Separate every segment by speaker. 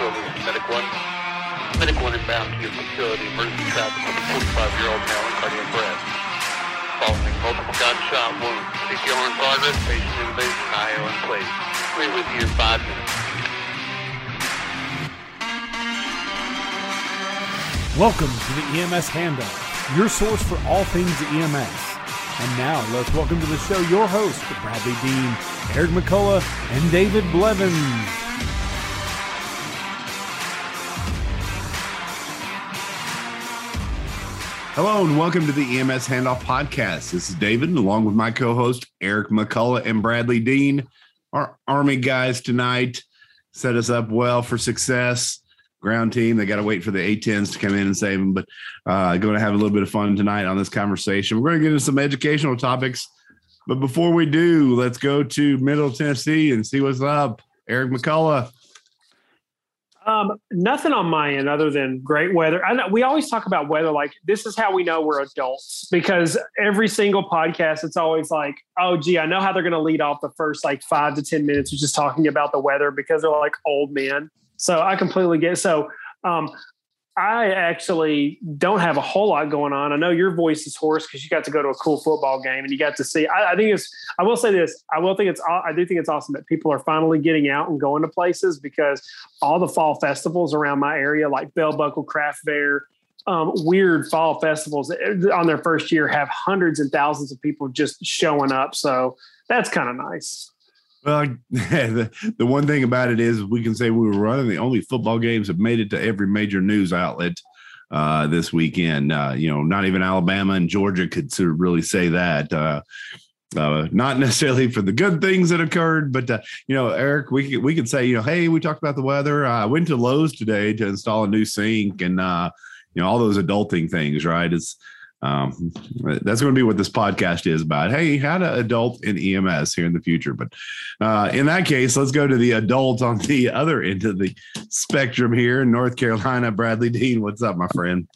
Speaker 1: facility, Medic 1. Medic 1 inbound to your facility, emergency traffic with a 45-year-old male in cardiac arrest. Following multiple gunshot wounds. CPR in progress, patient intubation, IO in place. We're with you in five minutes.
Speaker 2: Welcome to the EMS Handoff, your source for all things EMS. And now let's welcome to the show your hosts, Bradley Dean, Eric McCullough, and David Blevins.
Speaker 3: Hello and welcome to the EMS Handoff Podcast. This is David, along with my co-host Eric McCullough and Bradley Dean. Our Army guys tonight set us up well for success. Ground team, they got to wait for the A10s to come in and save them, but uh, going to have a little bit of fun tonight on this conversation. We're going to get into some educational topics, but before we do, let's go to Middle Tennessee and see what's up. Eric McCullough.
Speaker 4: Um, nothing on my end other than great weather. I know we always talk about weather like this is how we know we're adults because every single podcast it's always like, oh gee, I know how they're gonna lead off the first like five to ten minutes of just talking about the weather because they're like old men. So I completely get so um I actually don't have a whole lot going on. I know your voice is hoarse because you got to go to a cool football game and you got to see. I, I, think it's. I will say this. I will think it's. I do think it's awesome that people are finally getting out and going to places because all the fall festivals around my area, like Bell Buckle Craft Fair, um, weird fall festivals eh, on their first year, have hundreds and thousands of people just showing up. So that's kind of nice.
Speaker 3: Well, the, the one thing about it is we can say we were running the only football games that made it to every major news outlet uh, this weekend. Uh, you know, not even Alabama and Georgia could sort of really say that. Uh, uh, not necessarily for the good things that occurred, but uh, you know, Eric, we could, we could say, you know, hey, we talked about the weather. I went to Lowe's today to install a new sink, and uh, you know, all those adulting things, right? It's um, that's going to be what this podcast is about. Hey, how to adult in EMS here in the future. But uh, in that case, let's go to the adult on the other end of the spectrum here in North Carolina. Bradley Dean, what's up, my friend?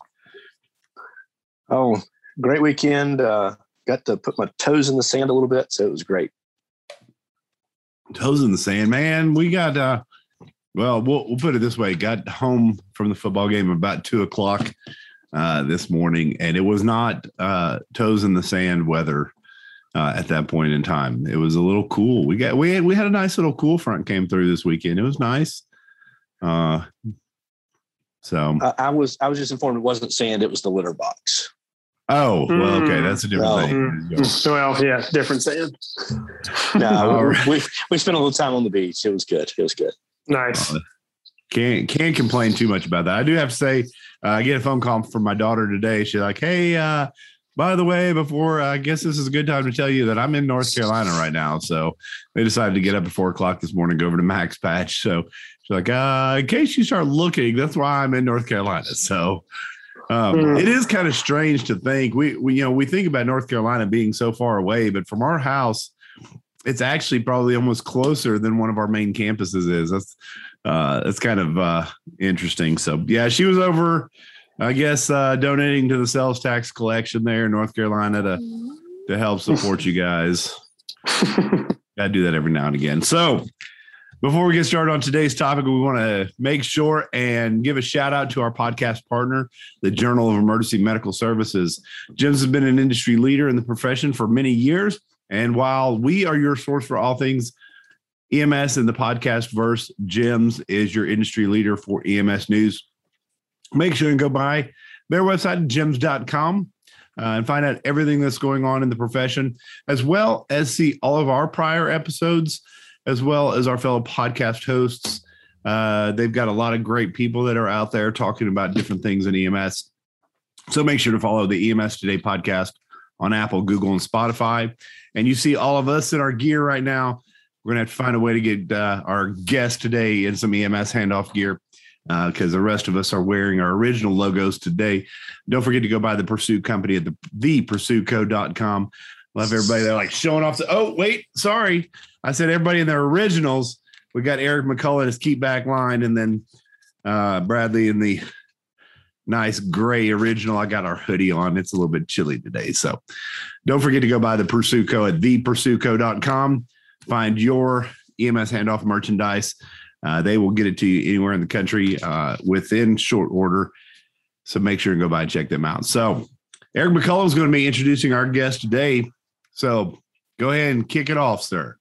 Speaker 5: Oh, great weekend. Uh, got to put my toes in the sand a little bit, so it was great.
Speaker 3: Toes in the sand, man. We got. uh well, we'll, we'll put it this way: got home from the football game about two o'clock uh, this morning, and it was not uh, toes in the sand weather uh, at that point in time. It was a little cool. We got we had we had a nice little cool front came through this weekend. It was nice. Uh, so
Speaker 5: I was I was just informed it wasn't sand; it was the litter box.
Speaker 3: Oh well, okay, hmm. that's a different well, thing.
Speaker 4: Mm, well, yeah, different sand.
Speaker 5: no, we we spent a little time on the beach. It was good. It was good.
Speaker 4: Nice. Uh,
Speaker 3: can't can't complain too much about that. I do have to say, uh, I get a phone call from my daughter today. She's like, "Hey, uh, by the way, before uh, I guess this is a good time to tell you that I'm in North Carolina right now." So they decided to get up at four o'clock this morning, go over to Max Patch. So she's like, uh, "In case you start looking, that's why I'm in North Carolina." So. Um, mm. It is kind of strange to think we, we, you know, we think about North Carolina being so far away, but from our house, it's actually probably almost closer than one of our main campuses is. That's uh, it's kind of uh, interesting. So yeah, she was over, I guess, uh, donating to the sales tax collection there in North Carolina to to help support you guys. Got to do that every now and again. So before we get started on today's topic, we want to make sure and give a shout out to our podcast partner, the Journal of Emergency Medical Services. JEMS has been an industry leader in the profession for many years. And while we are your source for all things EMS and the podcast verse, JEMS is your industry leader for EMS news. Make sure and go by their website, jems.com, uh, and find out everything that's going on in the profession, as well as see all of our prior episodes, as well as our fellow podcast hosts. Uh, they've got a lot of great people that are out there talking about different things in EMS. So make sure to follow the EMS Today podcast on Apple, Google, and Spotify. And you see all of us in our gear right now we're gonna have to find a way to get uh, our guest today in some EMS handoff gear because uh, the rest of us are wearing our original logos today. Don't forget to go by the Pursuit Company at the thepursuitco.com. Love everybody there like showing off. The, oh, wait, sorry. I said everybody in their originals. We got Eric McCullough his keep back line, and then uh, Bradley in the nice gray original. I got our hoodie on. It's a little bit chilly today. So don't forget to go by the Pursuitco at thepursuitco.com find your EMS handoff merchandise. Uh, they will get it to you anywhere in the country uh, within short order. So make sure and go by and check them out. So Eric McCullough is going to be introducing our guest today. So go ahead and kick it off, sir.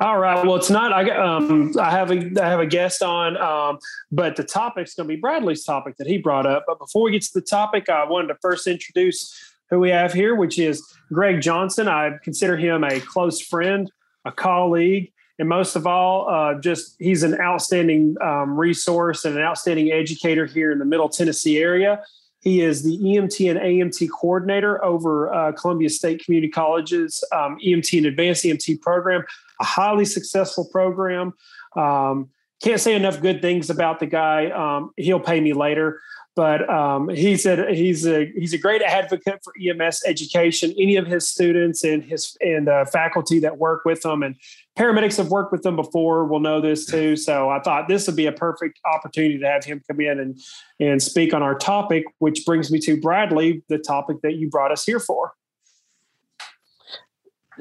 Speaker 4: All right. Well, it's not. I um, I have a I have a guest on, um, but the topic's going to be Bradley's topic that he brought up. But before we get to the topic, I wanted to first introduce who we have here, which is Greg Johnson. I consider him a close friend, a colleague, and most of all, uh, just he's an outstanding um, resource and an outstanding educator here in the Middle Tennessee area. He is the EMT and AMT coordinator over uh, Columbia State Community College's um, EMT and Advanced EMT program, a highly successful program. Um, can't say enough good things about the guy. Um, he'll pay me later, but um, he's a he's a he's a great advocate for EMS education. Any of his students and his and uh, faculty that work with him and paramedics have worked with them before will know this too. So I thought this would be a perfect opportunity to have him come in and and speak on our topic, which brings me to Bradley, the topic that you brought us here for.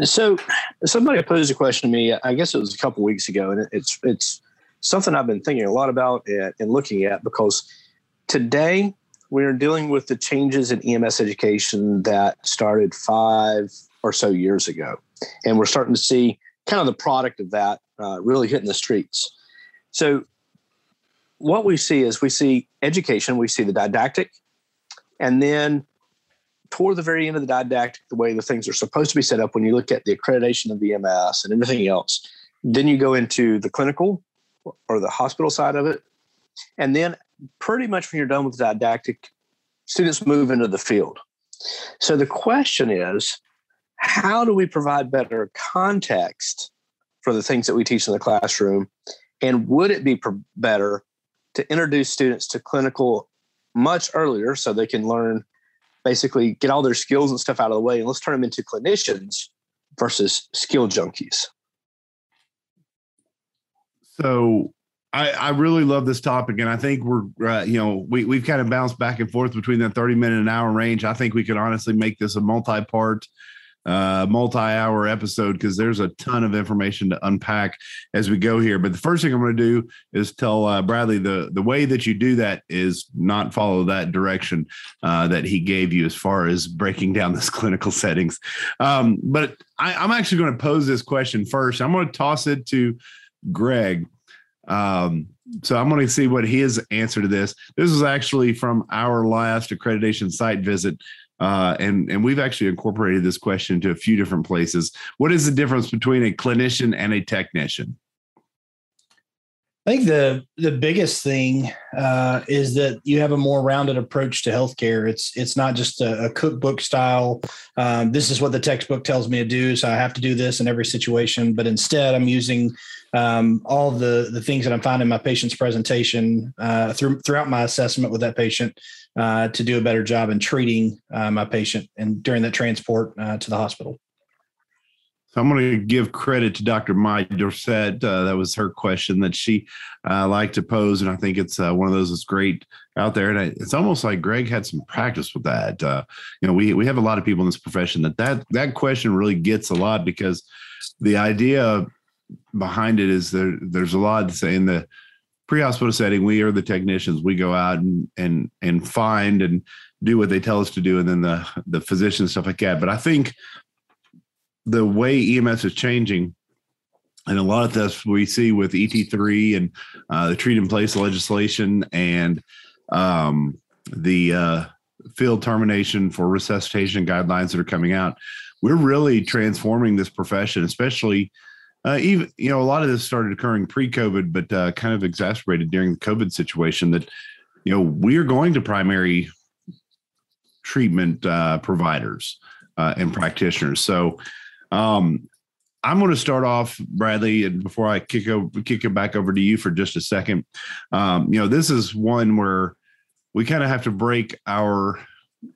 Speaker 5: So somebody posed a question to me. I guess it was a couple weeks ago, and it's it's something I've been thinking a lot about and, and looking at because today we're dealing with the changes in EMS education that started five or so years ago, and we're starting to see kind of the product of that uh, really hitting the streets. So, what we see is we see education, we see the didactic, and then toward the very end of the didactic, the way the things are supposed to be set up, when you look at the accreditation of the MS and everything else, then you go into the clinical or the hospital side of it. And then, pretty much when you're done with the didactic, students move into the field. So, the question is how do we provide better context for the things that we teach in the classroom? And would it be better to introduce students to clinical much earlier so they can learn basically get all their skills and stuff out of the way and let's turn them into clinicians versus skill junkies?
Speaker 3: So I, I, really love this topic, and I think we're, uh, you know, we we've kind of bounced back and forth between that thirty minute and hour range. I think we could honestly make this a multi part uh, multi-hour episode because there's a ton of information to unpack as we go here. But the first thing I'm going to do is tell uh, Bradley the the way that you do that is not follow that direction uh, that he gave you as far as breaking down this clinical settings. Um, but I, I'm actually going to pose this question first. I'm going to toss it to Greg. Um, so I'm going to see what his answer to this. This is actually from our last accreditation site visit uh, and and we've actually incorporated this question to a few different places. What is the difference between a clinician and a technician?
Speaker 6: I think the the biggest thing uh, is that you have a more rounded approach to healthcare. It's it's not just a, a cookbook style. Um, this is what the textbook tells me to do, so I have to do this in every situation. But instead, I'm using um, all the the things that I'm finding in my patient's presentation uh, through, throughout my assessment with that patient uh, to do a better job in treating uh, my patient and during that transport uh, to the hospital.
Speaker 3: So I'm going to give credit to Dr. Mike Dorset. Uh, that was her question that she uh, liked to pose, and I think it's one of those that's great out there. And it's almost like Greg had some practice with that. you know, we we have a lot of people in this profession that that that question really gets a lot because the idea behind it is there there's a lot to say. In the pre-hospital setting we are the technicians. We go out and and and find and do what they tell us to do and then the the physicians stuff like that. But i think the way ems is changing and a lot of this we see with et3 and uh, the treat in place legislation and um, the uh, field termination for resuscitation guidelines that are coming out we're really transforming this profession especially uh, even you know a lot of this started occurring pre-COVID, but uh, kind of exacerbated during the COVID situation. That you know we are going to primary treatment uh, providers uh, and practitioners. So um, I'm going to start off, Bradley, and before I kick over, kick it back over to you for just a second. Um, you know, this is one where we kind of have to break our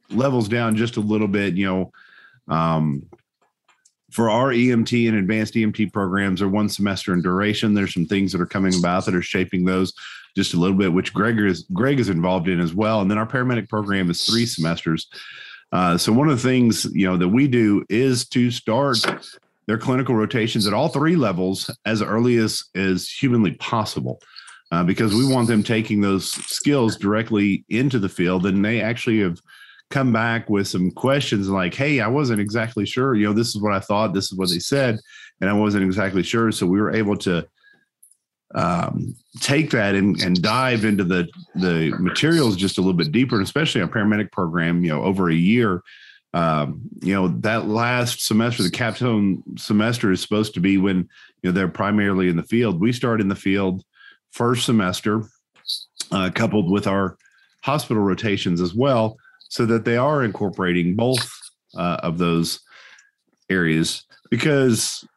Speaker 3: levels down just a little bit. You know. Um, for our EMT and advanced EMT programs are one semester in duration. There's some things that are coming about that are shaping those just a little bit, which Greg is Greg is involved in as well. And then our paramedic program is three semesters. Uh, so one of the things you know that we do is to start their clinical rotations at all three levels as early as as humanly possible uh, because we want them taking those skills directly into the field and they actually have come back with some questions like hey i wasn't exactly sure you know this is what i thought this is what they said and i wasn't exactly sure so we were able to um, take that and, and dive into the the materials just a little bit deeper, and especially our paramedic program. You know, over a year, um, you know that last semester, the capstone semester is supposed to be when you know they're primarily in the field. We start in the field first semester, uh, coupled with our hospital rotations as well, so that they are incorporating both uh, of those areas because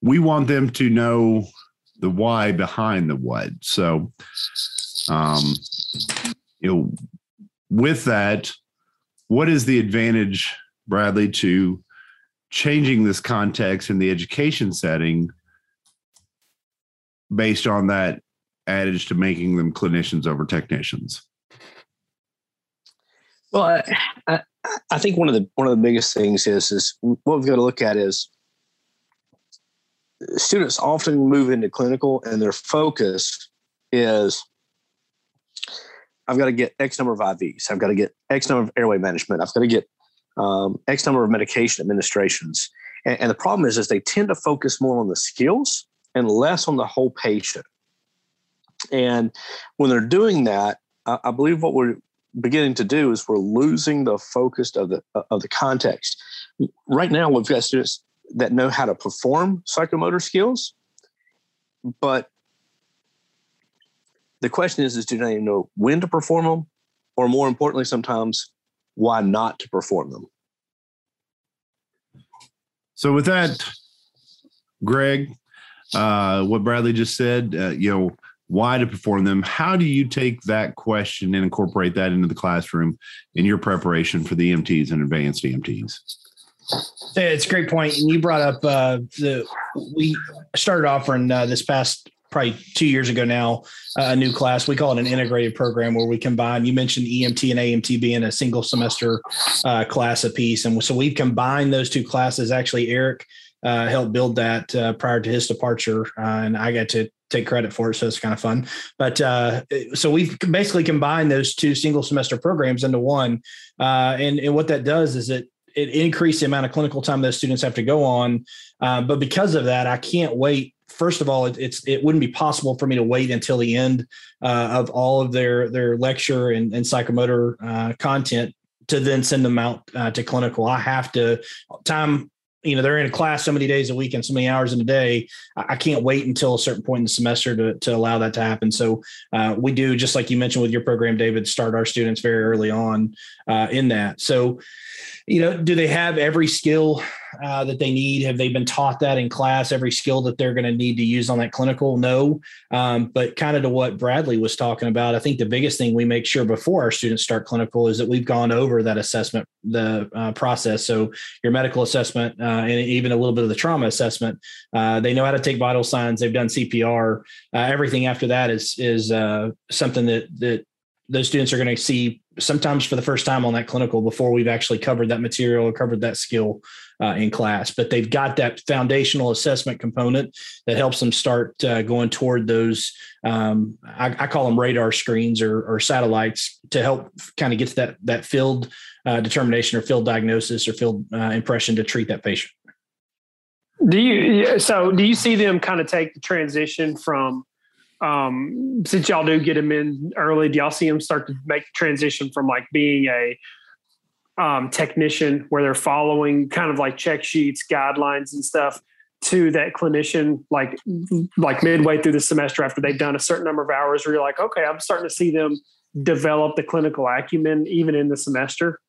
Speaker 3: we want them to know the why behind the what. So, um, you know, with that, what is the advantage, Bradley, to changing this context in the education setting based on that adage to making them clinicians over technicians?
Speaker 5: Well, I, I, I think one of the one of the biggest things is is what we've got to look at is students often move into clinical and their focus is I've got to get X number of IVs. I've got to get X number of airway management. I've got to get um, X number of medication administrations. And, and, the problem is, is they tend to focus more on the skills and less on the whole patient. And when they're doing that, I, I believe what we're beginning to do is we're losing the focus of the of the context. Right now, we've got students that know how to perform psychomotor skills, but the question is, is do they know when to perform them, or more importantly, sometimes why not to perform them?
Speaker 3: So with that, Greg, uh, what Bradley just said, uh, you know, why to perform them. How do you take that question and incorporate that into the classroom in your preparation for the EMTs and advanced EMTs?
Speaker 6: It's a great point, and you brought up uh, the we started offering uh, this past probably two years ago now uh, a new class. We call it an integrated program where we combine. You mentioned EMT and AMT being a single semester uh, class apiece, and so we've combined those two classes. Actually, Eric uh, helped build that uh, prior to his departure, and I got to take credit for it. So it's kind of fun. But uh, so we've basically combined those two single semester programs into one. Uh, and, and what that does is it it increased the amount of clinical time those students have to go on. Uh, but because of that, I can't wait. First of all, it, it's it wouldn't be possible for me to wait until the end uh, of all of their their lecture and, and psychomotor uh, content to then send them out uh, to clinical. I have to time. You know, they're in a class so many days a week and so many hours in a day. I can't wait until a certain point in the semester to, to allow that to happen. So uh, we do, just like you mentioned with your program, David, start our students very early on uh, in that. So you know, do they have every skill uh, that they need? Have they been taught that in class? Every skill that they're going to need to use on that clinical? No. Um, but kind of to what Bradley was talking about, I think the biggest thing we make sure before our students start clinical is that we've gone over that assessment, the uh, process. So your medical assessment uh, and even a little bit of the trauma assessment. Uh, they know how to take vital signs. They've done CPR. Uh, everything after that is is uh, something that that those students are going to see sometimes for the first time on that clinical before we've actually covered that material or covered that skill uh, in class. But they've got that foundational assessment component that helps them start uh, going toward those. Um, I, I, call them radar screens or, or, satellites to help kind of get to that that field uh, determination or field diagnosis or field uh, impression to treat that patient.
Speaker 4: Do you so? Do you see them kind of take the transition from um, since y'all do get them in early, do y'all see them start to make transition from like being a um, technician where they're following kind of like check sheets, guidelines, and stuff to that clinician like like midway through the semester after they've done a certain number of hours where you're like, okay, I'm starting to see them develop the clinical acumen even in the semester?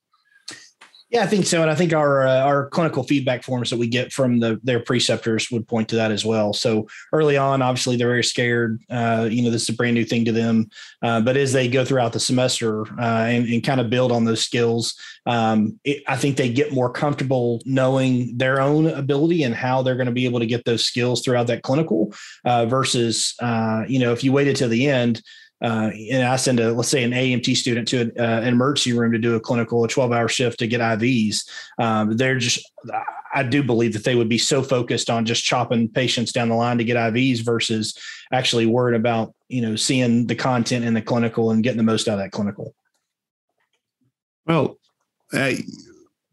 Speaker 6: Yeah, I think so, and I think our uh, our clinical feedback forms that we get from the their preceptors would point to that as well. So early on, obviously they're very scared. Uh, you know, this is a brand new thing to them. Uh, but as they go throughout the semester uh, and, and, kind of build on those skills, um, it, I think they get more comfortable knowing their own ability and how they're going to be able to get those skills throughout that clinical. Uh, versus, uh, you know, if you waited till the end uh, and I send a let's say an AMT student to an, uh, an emergency room to do a clinical, a 12 hour shift to get IVs. Um, they're just, I do believe that they would be so focused on just chopping patients down the line to get IVs versus actually worried about you know seeing the content in the clinical and getting the most out of that clinical.
Speaker 3: Well, uh,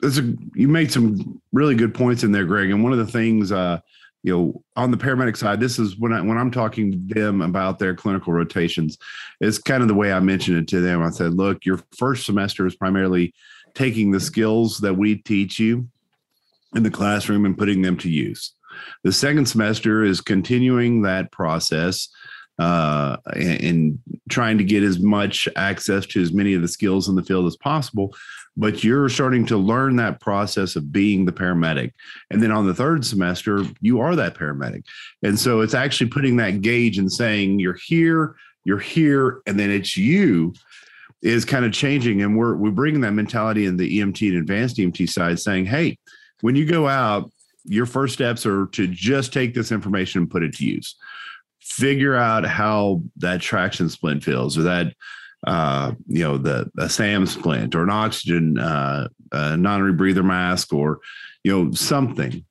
Speaker 3: a, you made some really good points in there, Greg. And one of the things, uh, you know, on the paramedic side, this is when I when I'm talking to them about their clinical rotations, it's kind of the way I mentioned it to them. I said, look, your first semester is primarily taking the skills that we teach you in the classroom and putting them to use. The second semester is continuing that process uh, and, and, trying to get as much access to as many of the skills in the field as possible. But you're starting to learn that process of being the paramedic. And then on the third semester, you are that paramedic. And so it's actually putting that gauge and saying, you're here, you're here, and then it's you is kind of changing. And we're, we're bringing that mentality in the EMT and advanced EMT side saying, hey, when you go out, your first steps are to just take this information and put it to use figure out how that traction splint feels or that uh, you know the a SAM splint or an oxygen uh, non-rebreather mask or you know something.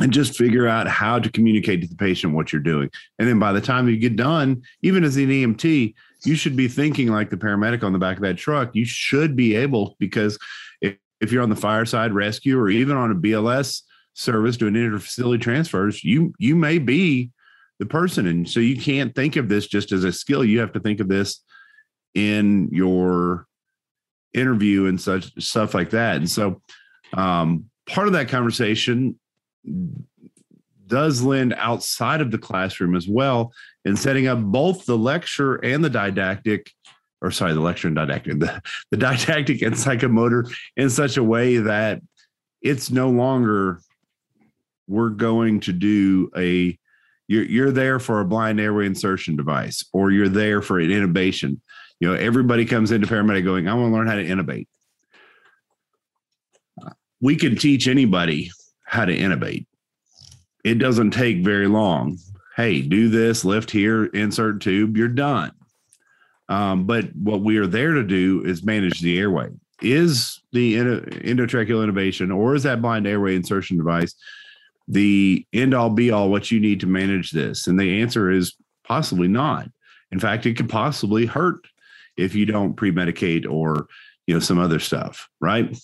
Speaker 3: And just figure out how to communicate to the patient what you're doing. And then by the time you get done even as an emt you should be thinking like the paramedic on the back of that truck. You should be able because if, if you're on the fireside rescue or even on a bls service doing interfacility transfers you you may be the person. And so you can't think of this just as a skill. You have to think of this in your interview and such stuff like that. And so um, part of that conversation does lend outside of the classroom as well in setting up both the lecture and the didactic or sorry the lecture and didactic the, the didactic and psychomotor in such a way that it's no longer we're going to do a you're you're there for a blind airway insertion device or you're there for an intubation. You know everybody comes into paramedic going i want to learn how to intubate. We can teach anybody how to intubate. It doesn't take very long. Hey do this lift here insert tube you're done. Um, but what we are there to do is manage the airway. Is the endotracheal intubation or is that blind airway insertion device the end all be all what you need to manage this? And the answer is possibly not. In fact, it could possibly hurt if you don't pre-medicate or you know some other stuff, right?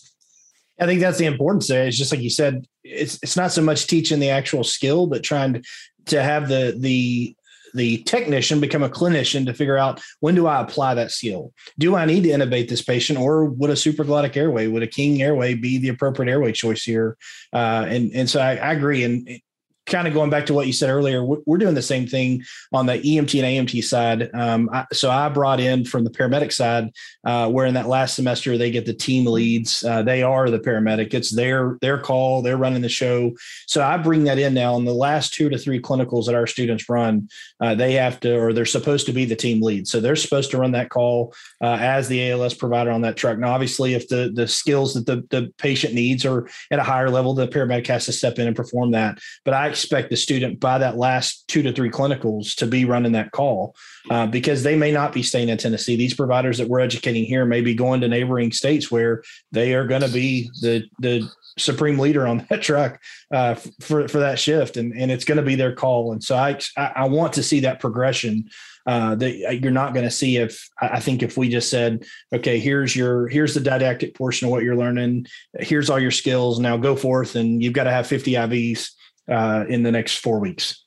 Speaker 6: I think that's the importance there. It's just like you said, it's it's not so much teaching the actual skill, but trying to, to have the the the technician become a clinician to figure out when do I apply that skill? Do I need to intubate this patient, or would a supraglottic airway, would a King airway be the appropriate airway choice here? Uh, and and so I, I agree. And kind of going back to what you said earlier, we're doing the same thing on the EMT and AMT side. Um, I, so I brought in from the paramedic side, uh, where in that last semester they get the team leads. Uh, they are the paramedic. It's their their call. They're running the show. So I bring that in now. In the last two to three clinicals that our students run, uh, they have to or they're supposed to be the team lead. So they're supposed to run that call uh, as the ALS provider on that truck. Now, obviously, if the the skills that the the patient needs are at a higher level, the paramedic has to step in and perform that. But I expect the student by that last two to three clinicals to be running that call uh, because they may not be staying in Tennessee. These providers that we're educating here may be going to neighboring states where they are going to be the the supreme leader on that truck uh, for for that shift, and and it's going to be their call. And so I I want to see that progression uh, that you're not going to see if I think if we just said, okay, here's your here's the didactic portion of what you're learning, here's all your skills. Now go forth and you've got to have 50 IVs uh, in the next four weeks.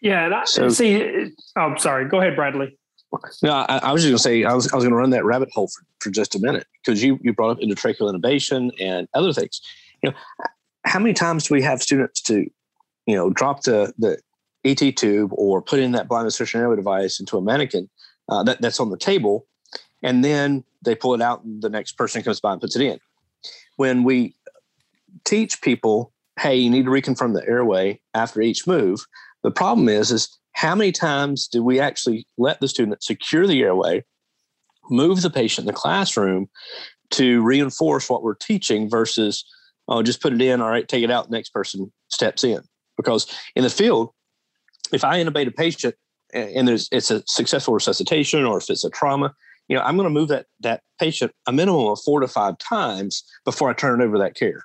Speaker 4: Yeah, and I so, see. Oh, sorry. Go ahead, Bradley.
Speaker 5: No, I, I was just going to say I was I was going to run that rabbit hole for, for just a minute because you you brought up endotracheal intubation and other things. You know, how many times do we have students to, you know, drop the the ET tube or put in that blind insertion airway device into a mannequin uh, that, that's on the table, and then they pull it out and the next person comes by and puts it in. When we teach people hey, you need to reconfirm the airway after each move. The problem is, is how many times do we actually let the student secure the airway, move the patient in the classroom to reinforce what we're teaching versus, oh, just put it in, all right, take it out, next person steps in. Because in the field, if I intubate a patient and there's it's a successful resuscitation or if it's a trauma, you know, I'm going to move that that patient a minimum of four to five times before I turn over that care.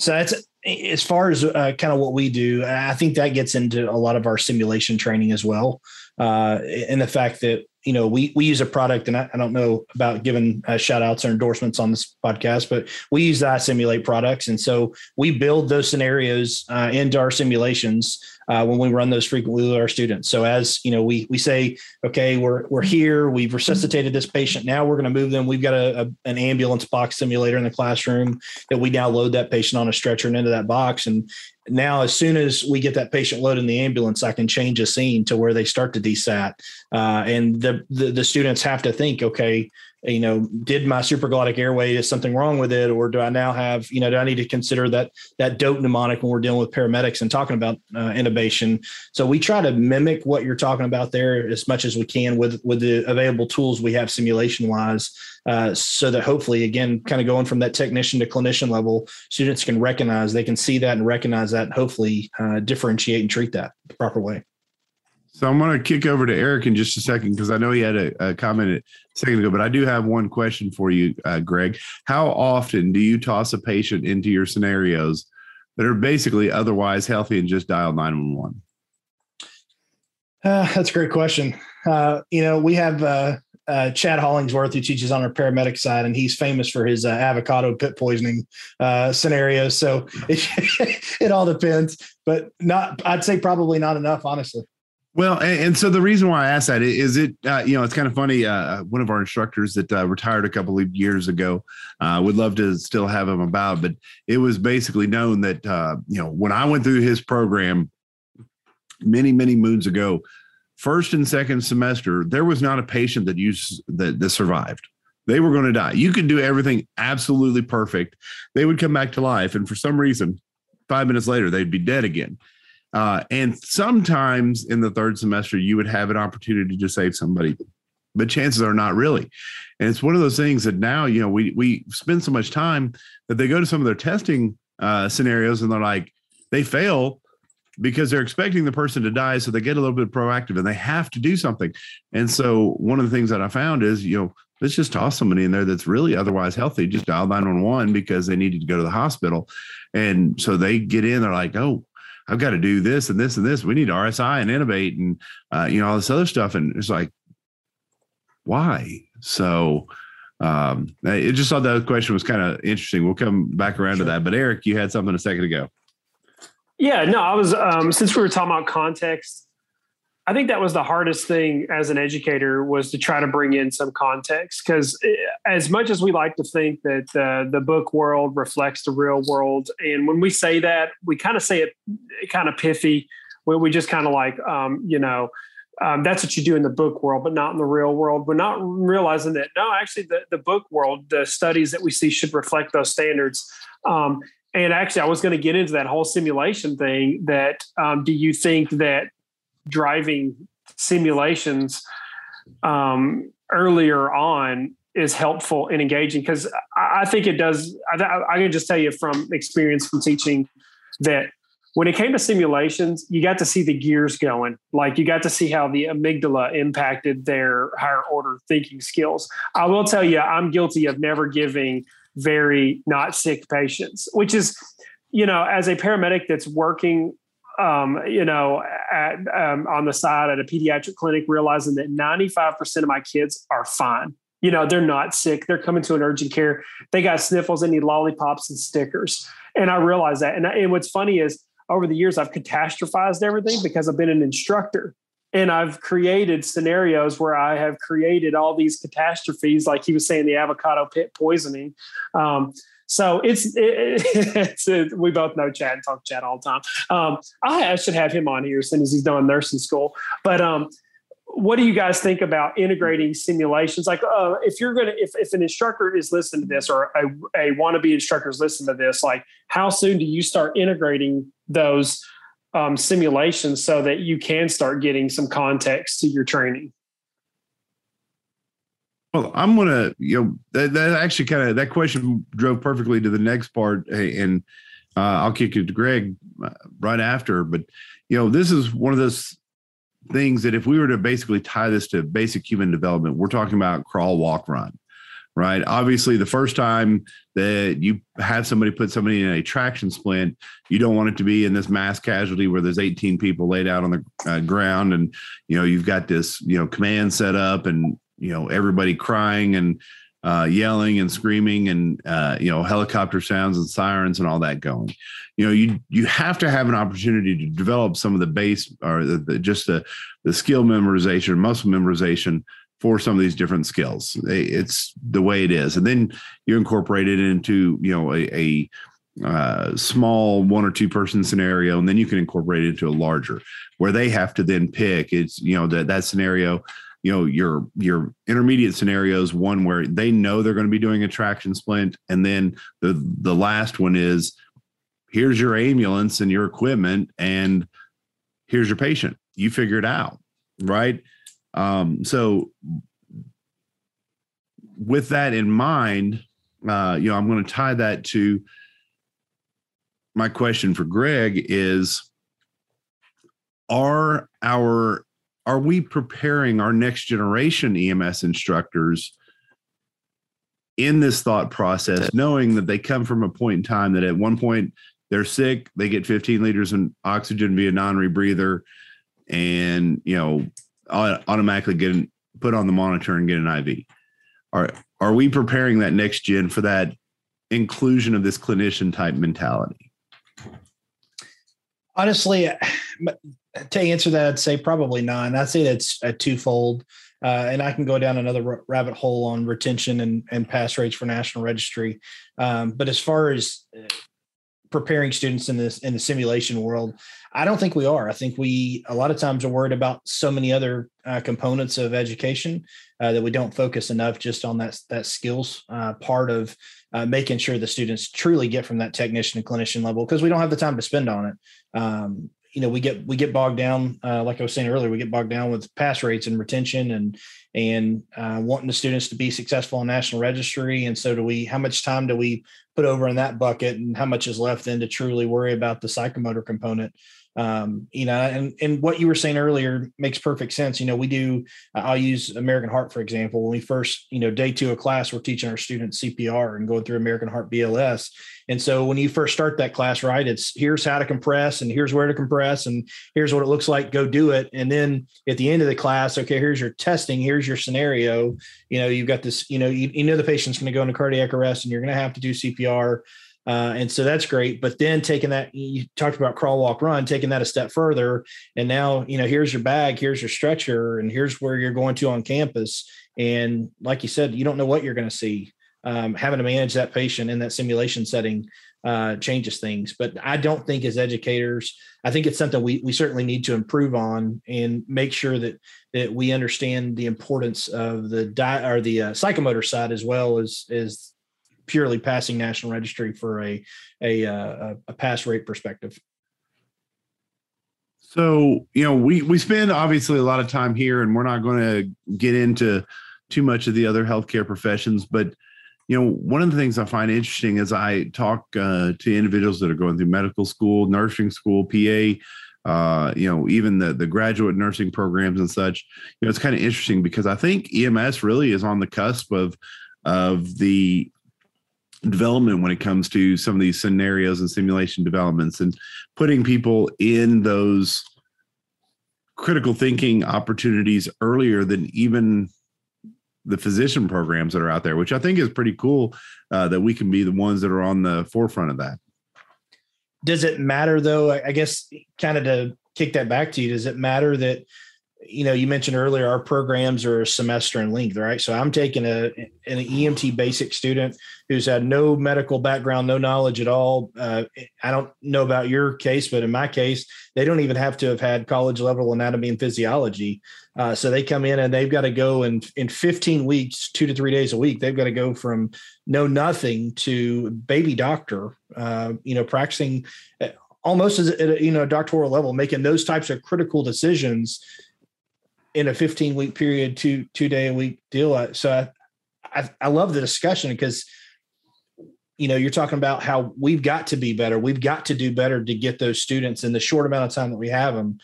Speaker 6: So that's as far as uh, kind of what we do. I think that gets into a lot of our simulation training as well, uh, and the fact that you know we we use a product, and I, I don't know about giving uh, shout outs or endorsements on this podcast, but we use that simulate products, and so we build those scenarios uh, into our simulations uh, when we run those frequently with our students. So as you know, we we say, okay, we're we're here, we've resuscitated this patient. Now we're going to move them. We've got a, a, an ambulance box simulator in the classroom that we now load that patient on a stretcher and into that box. And now, as soon as we get that patient loaded in the ambulance, I can change a scene to where they start to desat, uh, and the, the the students have to think, okay you know, did my supraglottic airway is something wrong with it, or do I now have, you know, do I need to consider that that dope mnemonic when we're dealing with paramedics and talking about uh? So we try to mimic what you're talking about there as much as we can with with the available tools we have simulation wise, uh, so that hopefully, again, kind of going from that technician to clinician level, students can recognize they can see that and recognize that, and hopefully uh, differentiate and treat that the proper way.
Speaker 3: So I'm going to kick over to Eric in just a second because I know he had a, a, comment a second ago, but I do have one question for you, uh, Greg. How often do you toss a patient into your scenarios that are basically otherwise healthy and just dial 911?
Speaker 6: Uh, that's a great question. Uh, you know, we have uh, uh, Chad Hollingsworth who teaches on our paramedic side, and he's famous for his uh, avocado pit poisoning uh, scenarios. So it, it all depends, but not. I'd say probably not enough, honestly.
Speaker 3: Well, and, and, so the reason why I asked that is it, uh, you know, it's kind of funny. Uh, one of our instructors that uh, retired a couple of years ago uh, would love to still have him about, but it was basically known that, uh, you know, when I went through his program many, many moons ago, first and second semester, there was not a patient that used that, that survived. They were going to die. You could do everything absolutely perfect. They would come back to life. And for some reason, five minutes later, they'd be dead again. Uh, and sometimes in the third semester, you would have an opportunity to save somebody, but chances are not really. And it's one of those things that now, you know, we we spend so much time that they go to some of their testing uh, scenarios and they're like, they fail because they're expecting the person to die. So they get a little bit proactive and they have to do something. And so one of the things that I found is, you know, let's just toss somebody in there that's really otherwise healthy, just dial 911 because they needed to go to the hospital. And so they get in, they're like, oh, I've got to do this and this and this. We need RSI and intubate and uh, you know all this other stuff. And it's like, why? So um, I just thought that question was kind of interesting. We'll come back around sure. to that. But Eric, you had something a second ago.
Speaker 4: Yeah, no, I was um, since we were talking about context. I think that was the hardest thing as an educator was to try to bring in some context because eh, as much as we like to think that uh, the book world reflects the real world, and when we say that, we kind of say it kind of pithy, where we just kind of like, um, you know, um, that's what you do in the book world, but not in the real world. We're not realizing that no, actually, the, the book world, the studies that we see should reflect those standards. Um, and actually, I was going to get into that whole simulation thing. That um, do you think that driving simulations um, earlier on is helpful and engaging because I, think it does. I, I, can just tell you from experience from teaching that when it came to simulations, you got to see the gears going. Like you got to see how the amygdala impacted their higher order thinking skills. I will tell you, I'm guilty of never giving very not sick patients, which is, you know, as a paramedic that's working um, you know, at, um, on the side at a pediatric clinic, realizing that 95% of my kids are fine. You know, they're not sick. They're coming to an urgent care. They got sniffles. They need lollipops and stickers. And I realize that. And, and what's funny is over the years, I've catastrophized everything because I've been an instructor and I've created scenarios where I have created all these catastrophes, like he was saying, the avocado pit poisoning. Um, so it's, it, it's it, we both know Chad and talk Chad all the time. Um, I, I, should have him on here as soon as he's done nursing school. But um, what do you guys think about integrating simulations? Like, uh, if you're gonna, if, if an instructor is listening to this, or a, a wannabe instructor is listening to this, like, how soon do you start integrating those um, simulations so that you can start getting some context to your training?
Speaker 3: Well, I'm gonna, you know, that, that actually kind of that question drove perfectly to the next part, and uh, I'll kick it to Greg uh, right after. But you know, this is one of those things that if we were to basically tie this to basic human development, we're talking about crawl, walk, run right? Obviously, the first time that you have somebody put somebody in a traction splint, you don't want it to be in this mass casualty where there's 18 people laid out on the uh, ground, and you know you've got this you know command set up, and you know everybody crying and uh, yelling and screaming, and uh, you know helicopter sounds and sirens and all that going. You know you you have to have an opportunity to develop some of the base or the, the, just the the skill memorization, muscle memorization for some of these different skills. It's the way it is, and then you incorporate it into you know a, a uh, small one or two person scenario, and then you can incorporate it into a larger where they have to then pick. It's you know that that scenario. You know your your intermediate scenarios one where they know they're going to be doing a traction splint, and then the the last one is here's your ambulance and your equipment, and here's your patient. You figure it out, right? Um, so with that in mind, uh, you know, I'm going to tie that to my question for Greg is are our are we preparing our next generation EMS instructors in this thought process, knowing that they come from a point in time that at one point they're sick, they get 15 liters of oxygen via non-rebreather, and you know automatically get put on the monitor and get an IV. Are are we preparing that next gen for that inclusion of this clinician type mentality?
Speaker 6: Honestly, to answer that, I'd say probably not. I'd say that's a twofold. Uh, and I can go down another rabbit hole on retention and, and pass rates for national registry. Um, but as far as uh, preparing students in this in the simulation world, I don't think we are. I think we a lot of times are worried about so many other uh, components of education uh, that we don't focus enough just on that that skills uh, part of uh, making sure the students truly get from that technician and clinician level because we don't have the time to spend on it. Um, you know, we get we get bogged down, uh, like I was saying earlier, we get bogged down with pass rates and retention and and uh, wanting the students to be successful in national registry. And so, do we? How much time do we put over in that bucket, and how much is left then to truly worry about the psychomotor component? Um, you know, and and what you were saying earlier makes perfect sense. You know, we do. I'll use American Heart for example. When we first, you know, day two of class, we're teaching our students CPR and going through American Heart BLS. And so when you first start that class, right, it's here's how to compress and here's where to compress and here's what it looks like. Go do it. And then at the end of the class, okay, here's your testing. Here's your scenario. You know, you've got this. You know, you, you know the patient's going to go into cardiac arrest and you're going to have to do CPR uh, and so that's great. But then taking that, you talked about crawl, walk, run, taking that a step further. And now, you know, here's your bag, here's your stretcher, and here's where you're going to on campus. And like you said, you don't know what you're going to see. Um, having to manage that patient in that simulation setting uh, changes things. But I don't think as educators, I think it's something we we certainly need to improve on and make sure that that we understand the importance of the di- or the uh, psychomotor side as well as as purely passing national registry for a a, uh, a pass rate perspective.
Speaker 3: So you know, we we spend obviously a lot of time here, and we're not going to get into too much of the other healthcare professions, but you know, one of the things I find interesting is I talk uh, to individuals that are going through medical school, nursing school, PA, uh, you know, even the the graduate nursing programs and such. You know, it's kind of interesting because I think EMS really is on the cusp of of the development when it comes to some of these scenarios and simulation developments and putting people in those critical thinking opportunities earlier than even the physician programs that are out there, which I think is pretty cool uh, that we can be the ones that are on the forefront of that.
Speaker 6: Does it matter though? I guess kind of to kick that back to you, does it matter that you know, you mentioned earlier our programs are a semester in length, right? So I'm taking a an EMT basic student who's had no medical background, no knowledge at all. Uh, I don't know about your case, but in my case, they don't even have to have had college level anatomy and physiology. Uh, so they come in and they've got to go and in 15 weeks, two to three days a week, they've got to go from know nothing to baby doctor. Uh, you know, practicing uh, almost as at a, you know doctoral level, making those types of critical decisions in a 15 week period, two two day a week deal. So I, I, I love the discussion because you know, you're talking about how we've got to be better. We've got to do better to get those students in the short amount of time that we have them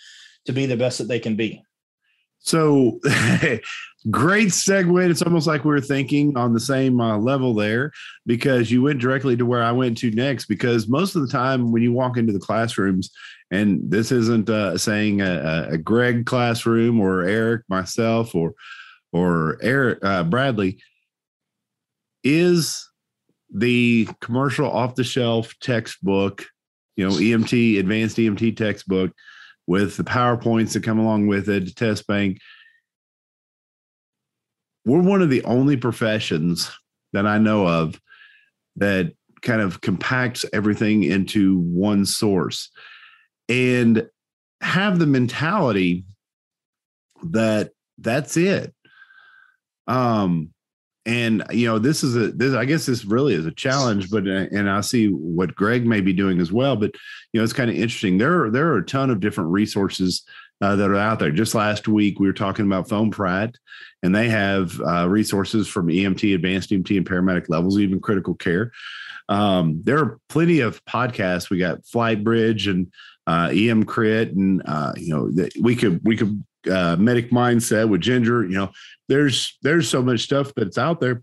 Speaker 6: to be the best that they can be.
Speaker 3: So great segue. It's almost like we were thinking on the same uh, level there because you went directly to where I went to next. Because most of the time, when you walk into the classrooms, and this isn't uh, saying a, a, Greg classroom or Eric, myself, or or Eric uh, Bradley, is the commercial off the shelf textbook, you know, EMT, advanced EMT textbook with the PowerPoints that come along with it, the test bank. We're one of the only professions that I know of that kind of compacts everything into one source and have the mentality that that's it. Um, and you know this is a this i guess this really is a challenge but uh, and i see what greg may be doing as well but you know it's kind of interesting there are there are a ton of different resources uh, that are out there just last week we were talking about FOAMfrat and they have uh, resources from emt advanced emt and paramedic levels even critical care. Um, there are plenty of podcasts. We got flight bridge and uh, EMCrit and uh, you know we could we could uh, medic mindset with ginger you know there's there's so much stuff that's out there.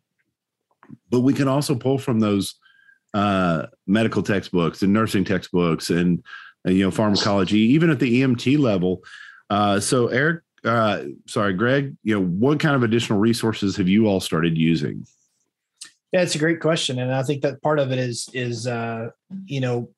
Speaker 3: But we can also pull from those uh, medical textbooks and nursing textbooks and, and, you know pharmacology even at the emt level. Uh, so eric uh, sorry greg you know what kind of additional resources have you all started using
Speaker 6: yeah it's a great question and i think that part of it is is uh, you know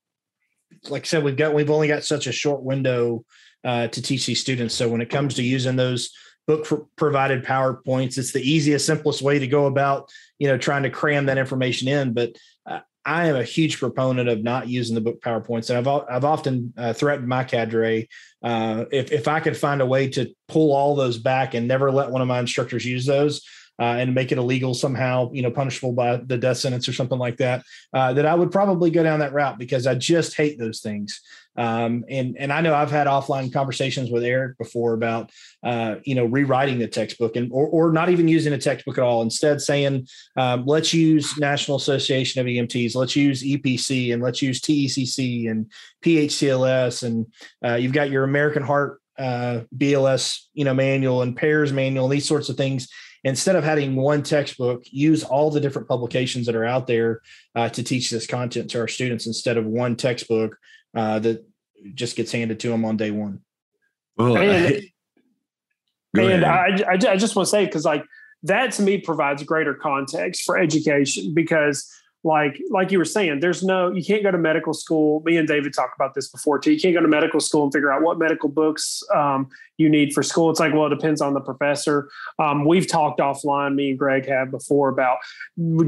Speaker 6: like i said we've got we've only got such a short window uh, to teach these students. So when it comes to using those book provided PowerPoints, it's the easiest, simplest way to go about, you know, trying to cram that information in. But uh, I am a huge proponent of not using the book PowerPoints, and I've I've often uh, threatened my cadre uh, if if I could find a way to pull all those back and never let one of my instructors use those. Uh, and make it illegal somehow, you know, punishable by the death sentence or something like that, uh, that I would probably go down that route because I just hate those things. Um, and and I know I've had offline conversations with Eric before about uh, you know rewriting the textbook and or, or not even using a textbook at all. Instead, saying um, let's use National Association of EMTs, let's use EPC, and let's use TECC and PHTLS, and uh, you've got your American Heart uh, BLS you know manual and PEARS manual, and these sorts of things instead of having one textbook, use all the different publications that are out there uh, to teach this content to our students instead of one textbook uh, that just gets handed to them on day one.
Speaker 4: Well, and, and I, I, I just want to say because like that to me provides greater context for education because like like you were saying there's no you can't go to medical school. Me and david talked about this before too. You can't go to medical school and figure out what medical books um, you need for school. It's like well it depends on the professor. Um, we've talked offline me and greg have before about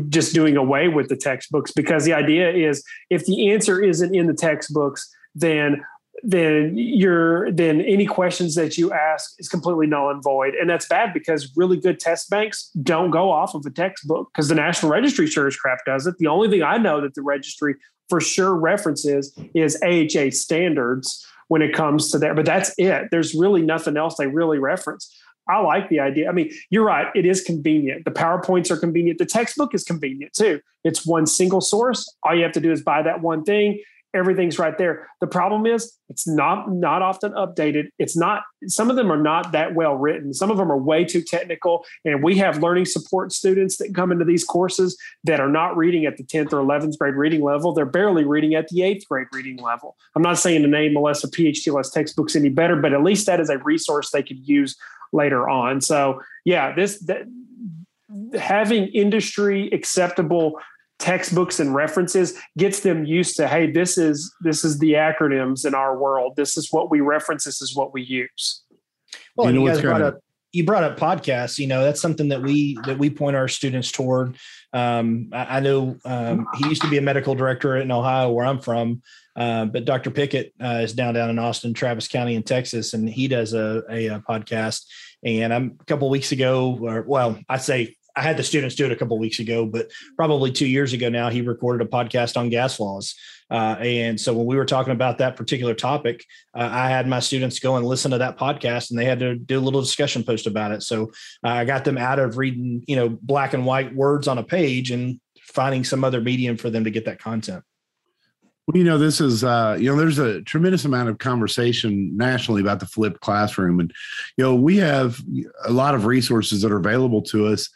Speaker 4: just doing away with the textbooks because the idea is if the answer isn't in the textbooks then then you're then any questions that you ask is completely null and void and that's bad because really good test banks don't go off of a textbook because the national registry sure as crap does it the only thing i know that the registry for sure references is aha standards when it comes to that but that's it there's really nothing else they really reference I like the idea. I mean, you're right. It is convenient. The PowerPoints are convenient. The textbook is convenient too. It's one single source. All you have to do is buy that one thing everything's right there. The problem is it's not not often updated. It's not some of them are not that well written. Some of them are way too technical and we have learning support students that come into these courses that are not reading at the 10th or 11th grade reading level. They're barely reading at the 8th grade reading level. I'm not saying to name ALS or PHTLS textbooks any better, but at least that is a resource they could use later on. So, yeah, this that having industry acceptable textbooks and references gets them used to hey this is this is the acronyms in our world. This is what we reference. This is what we use.
Speaker 6: Well you, know you guys brought up you brought up podcasts you know that's something that we that we point our students toward. Um, I, I, know um, he used to be a medical director in ohio where i'm from uh, but dr pickett uh, is down down in austin travis county in texas and he does a, a, a podcast. And i'm a couple weeks ago or well i say I had the students do it a couple weeks ago, but probably two years ago now, he recorded a podcast on gas laws. Uh, and so when we were talking about that particular topic, uh, I had my students go and listen to that podcast, and they had to do a little discussion post about it. So uh, I got them out of reading, you know, black and white words on a page and finding some other medium for them to get that content.
Speaker 3: Well, you know, this is, uh, you know, there's a tremendous amount of conversation nationally about the flipped classroom. And, you know, we have a lot of resources that are available to us.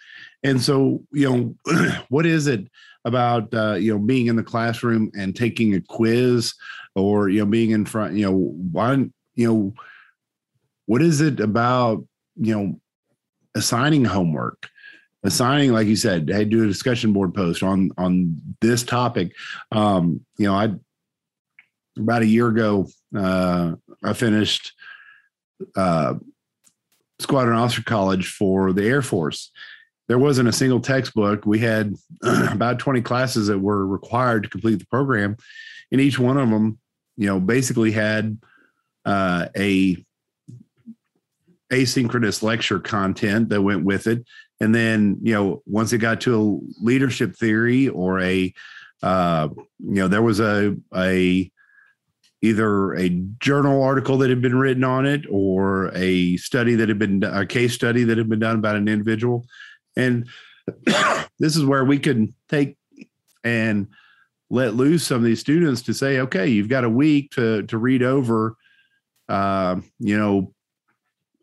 Speaker 3: And so, you know, what is it about, uh, you know, being in the classroom and taking a quiz or, you know, being in front, you know, why, you know, what is it about, you know, assigning homework? assigning like you said hey do a discussion board post on on this topic um you know i about a year ago uh i finished uh squadron officer college for the air force there wasn't a single textbook. We had about 20 classes that were required to complete the program and each one of them you know basically had uh a asynchronous lecture content that went with it. And then you know once it got to a leadership theory or a uh, you know there was a a either a journal article that had been written on it or a study that had been a case study that had been done about an individual and this is where we can take and let loose some of these students to say okay you've got a week to to read over uh, you know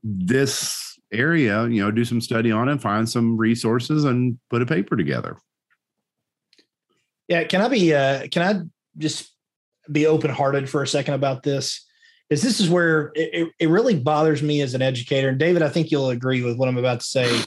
Speaker 3: this area, you know, do some study on it, find some resources, and put a paper together.
Speaker 6: Yeah, can I be? Uh, can I just be open hearted for a second about this? Is this is where it, it really bothers me as an educator, and David, I think you'll agree with what I'm about to say.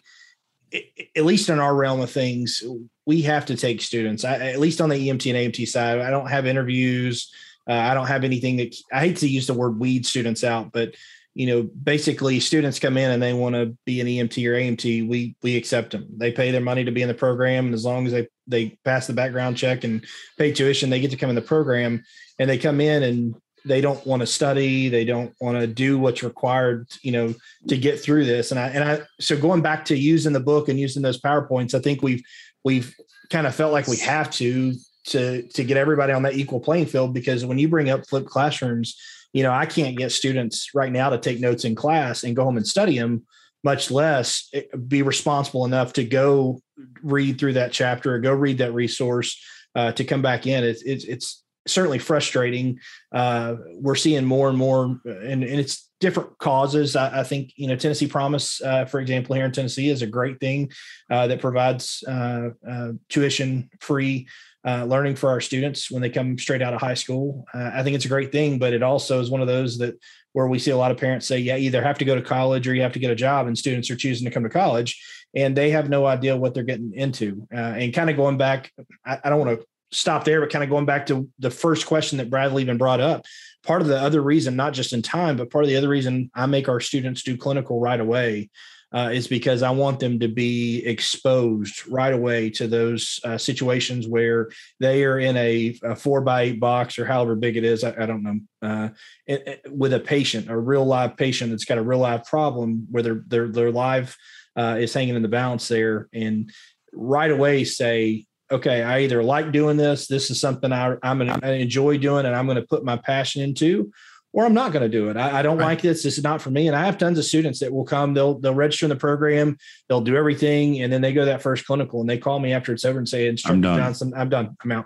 Speaker 6: At least in our realm of things, we have to take students. I, at least on the EMT and AMT side, I don't have interviews. Uh, I don't have anything that I hate to use the word weed students out, but you know, basically students come in and they want to be an EMT or AMT, we we accept them. They pay their money to be in the program, and as long as they they pass the background check and pay tuition, they get to come in the program. And they come in and they don't want to study, they don't want to do what's required, you know, to get through this. And I and I so going back to using the book and using those powerpoints, I think we've we've kind of felt like we have to to to get everybody on that equal playing field because when you bring up flipped classrooms you know, I can't get students right now to take notes in class and go home and study them, much less eh, be responsible enough to go read through that chapter or go read that resource uh, to come back in. It's, it's, it's certainly frustrating. Uh, we're seeing more and more, and, and it's different causes. I, I, think, you know, Tennessee Promise, uh, for example, here in Tennessee is a great thing uh, that provides uh, uh, tuition free uh, learning for our students when they come straight out of high school. Uh, I think it's a great thing, but it also is one of those that where we see a lot of parents say, yeah, either have to go to college or you have to get a job, and students are choosing to come to college and they have no idea what they're getting into. Uh, and kind of going back, I, I don't want to stop there, but kind of going back to the first question that Bradley even brought up. Part of the other reason, not just in time, but part of the other reason I make our students do clinical right away uh, is because I want them to be exposed right away to those uh, situations where they are in a, a, four by eight box or however big it is. I, I don't know. Uh, it, it, with a patient, a real live patient that's got a real live problem where their their their life uh, is hanging in the balance there, and right away say, okay, I either like doing this. This is something I, I'm gonna I enjoy doing, and I'm going to put my passion into, or I'm not going to do it. I, I don't right. like this. This is not for me. And I have tons of students that will come. They'll they'll register in the program. They'll do everything, and then they go to that first clinical, and they call me after it's over and say, "Instructor I'm done. Johnson, I'm done. I'm out."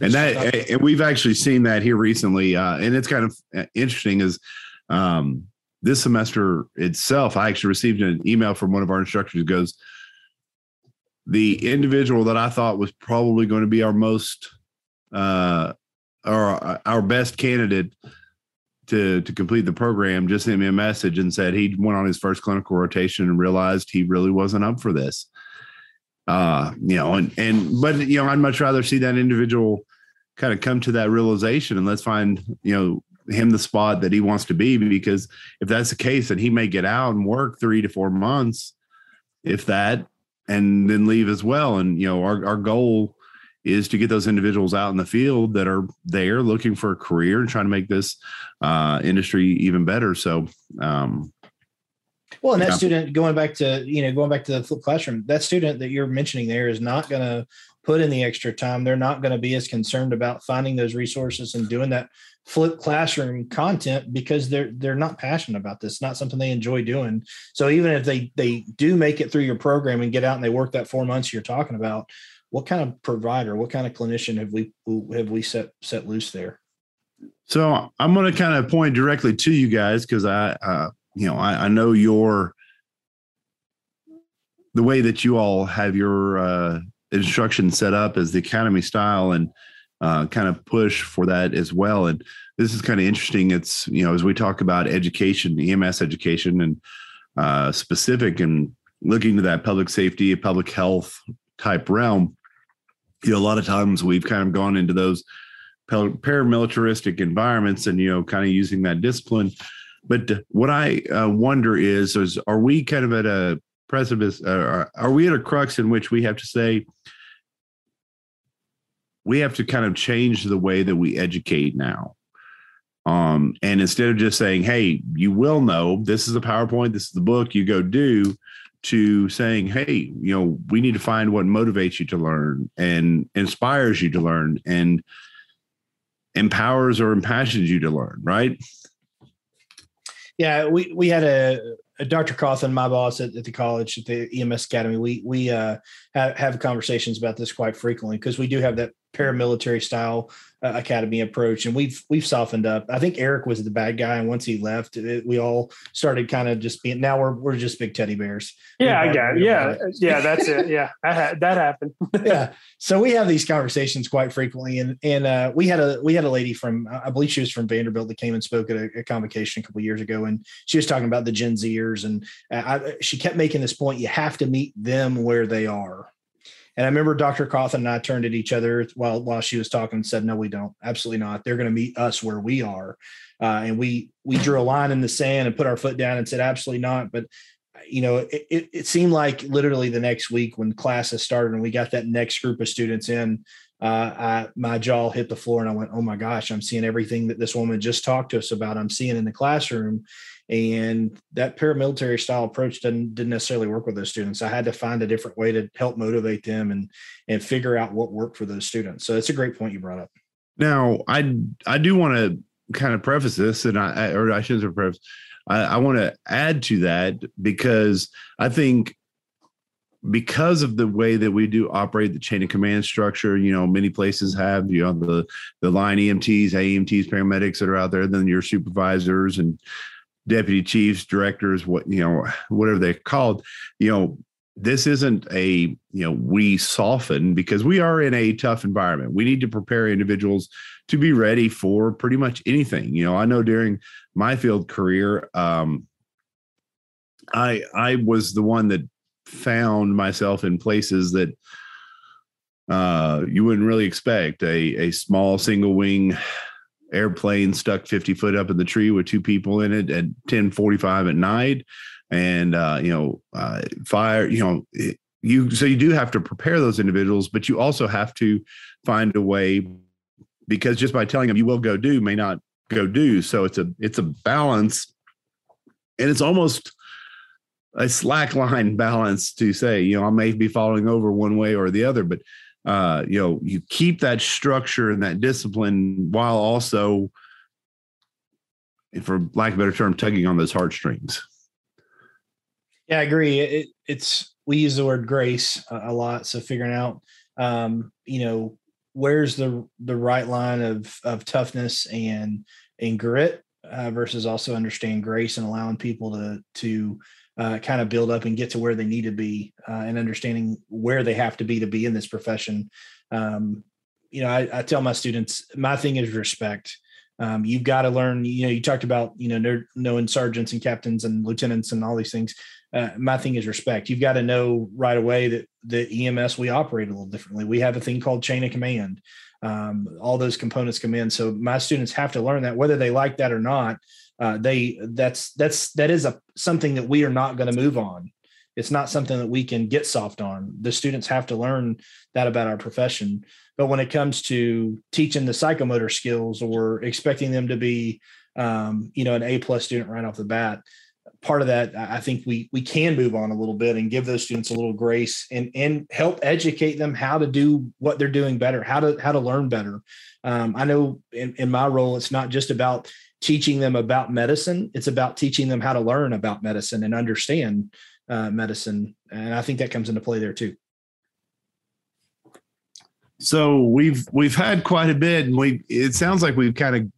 Speaker 3: And that, and we've actually seen that here recently, uh, and it's kind of uh, interesting. Is um, this semester itself, I actually received an email from one of our instructors who goes, "The individual that I thought was probably going to be our most." Uh, or our best candidate to to complete the program just sent me a message and said he went on his first clinical rotation and realized he really wasn't up for this. Uh, you know, and and but you know, I'd much rather see that individual kind of come to that realization and let's find, you know, him the spot that he wants to be because if that's the case, then he may get out and work three to four months, if that, and then leave as well. And you know, our our goal is to get those individuals out in the field that are there looking for a career and trying to make this uh, industry even better. So, um,
Speaker 6: well, and that yeah. student going back to you know going back to the flip classroom, that student that you're mentioning there is not going to put in the extra time. They're not going to be as concerned about finding those resources and doing that flip classroom content because they're they're not passionate about this. Not something they enjoy doing. So even if they they do make it through your program and get out and they work that four months you're talking about, what kind of provider, what kind of clinician have we have we set set loose there?
Speaker 3: So I'm going to kind of point directly to you guys because I, uh, you know, I, I, know your the way that you all have your uh, instruction set up as the academy style and uh, kind of push for that as well. And this is kind of interesting. It's you know as we talk about education, EMS education, and uh, specific and looking to that public safety, public health type realm. You know, a lot of times we've kind of gone into those paramilitaristic environments and you know kind of using that discipline but what i uh, wonder is is are we kind of at a precipice uh, are we at a crux in which we have to say we have to kind of change the way that we educate now um, and instead of just saying hey you will know this is the powerpoint this is the book you go do to saying hey you know we need to find what motivates you to learn and inspires you to learn and empowers or impassions you to learn, right?
Speaker 6: Yeah, we we had a, a Dr. Cawthon, my boss at, at, the college at the EMS Academy. We we uh, have, have conversations about this quite frequently because we do have that paramilitary style uh, academy approach and we've we've softened up. I think eric was the bad guy and once he left it, we all started kind of just being now we're, we're just big teddy bears.
Speaker 4: Yeah i got it. yeah yeah that's it. Yeah that happened.
Speaker 6: Yeah so we have these conversations quite frequently and and uh, we had a we had a lady from i believe she was from vanderbilt that came and spoke at a, a convocation a couple years ago and she was talking about the gen zers and uh, I, she kept making this point you have to meet them where they are and I remember Dr. Cawthon and I turned at each other while while she was talking and said, "No, we don't. Absolutely not. They're going to meet us where we are." Uh, and we we drew a line in the sand and put our foot down and said, "Absolutely not." But you know, it, it, it seemed like literally the next week when classes started and we got that next group of students in, uh, I, my jaw hit the floor and I went, "Oh my gosh, I'm seeing everything that this woman just talked to us about. I'm seeing in the classroom." And that paramilitary style approach didn't didn't necessarily work with those students. I had to find a different way to help motivate them and and figure out what worked for those students. So it's a great point you brought up.
Speaker 3: Now i i do want to kind of preface this and i or i shouldn't say preface. I, I want to add to that because i think because of the way that we do operate the chain of command structure, you know, many places have, you know, the the line EMTs, AEMTs, paramedics that are out there, then your supervisors and deputy chiefs, directors, what you know, whatever they're called, you know, this isn't a you know we soften because we are in a tough environment. We need to prepare individuals to be ready for pretty much anything. You know, I know during my field career, um, I I was the one that found myself in places that uh, you wouldn't really expect a a small single wing airplane stuck 50 foot up in the tree with two people in it at 1045 at night. And uh, you know uh, fire you know you so you do have to prepare those individuals but you also have to find a way because just by telling them you will go do may not go do. So it's a it's a balance. And it's almost a slack line balance to say you know i may be falling over one way or the other but uh, you know, you keep that structure and that discipline while also, for lack of a better term, tugging on those heartstrings.
Speaker 6: Yeah, I agree. It, it's we use the word grace a, lot, so figuring out, um, you know, where's the the right line of of toughness and and grit uh, versus also understand grace and allowing people to to uh, kind of build up and get to where they need to be uh, and understanding where they have to be to be in this profession. Um, you know, I, I, tell my students, my thing is respect. Um, you've got to learn, you know, you talked about, you know, knowing sergeants and captains and lieutenants and all these things. Uh, my thing is respect. You've got to know right away that the EMS, we operate a little differently. We have a thing called chain of command. Um, all those components come in. So my students have to learn that whether they like that or not, uh, they that's that's that is a something that we are not going to move on. It's not something that we can get soft on. The students have to learn that about our profession. But when it comes to teaching the psychomotor skills or expecting them to be um, you know an a plus student right off the bat part of that i think we we can move on a little bit and give those students a little grace and and help educate them how to do what they're doing better how to how to learn better. Um, i know in, in my role it's not just about teaching them about medicine. It's about teaching them how to learn about medicine and understand uh, medicine. And I think that comes into play there too.
Speaker 3: So we've we've had quite a bit, and we it sounds like we've kind of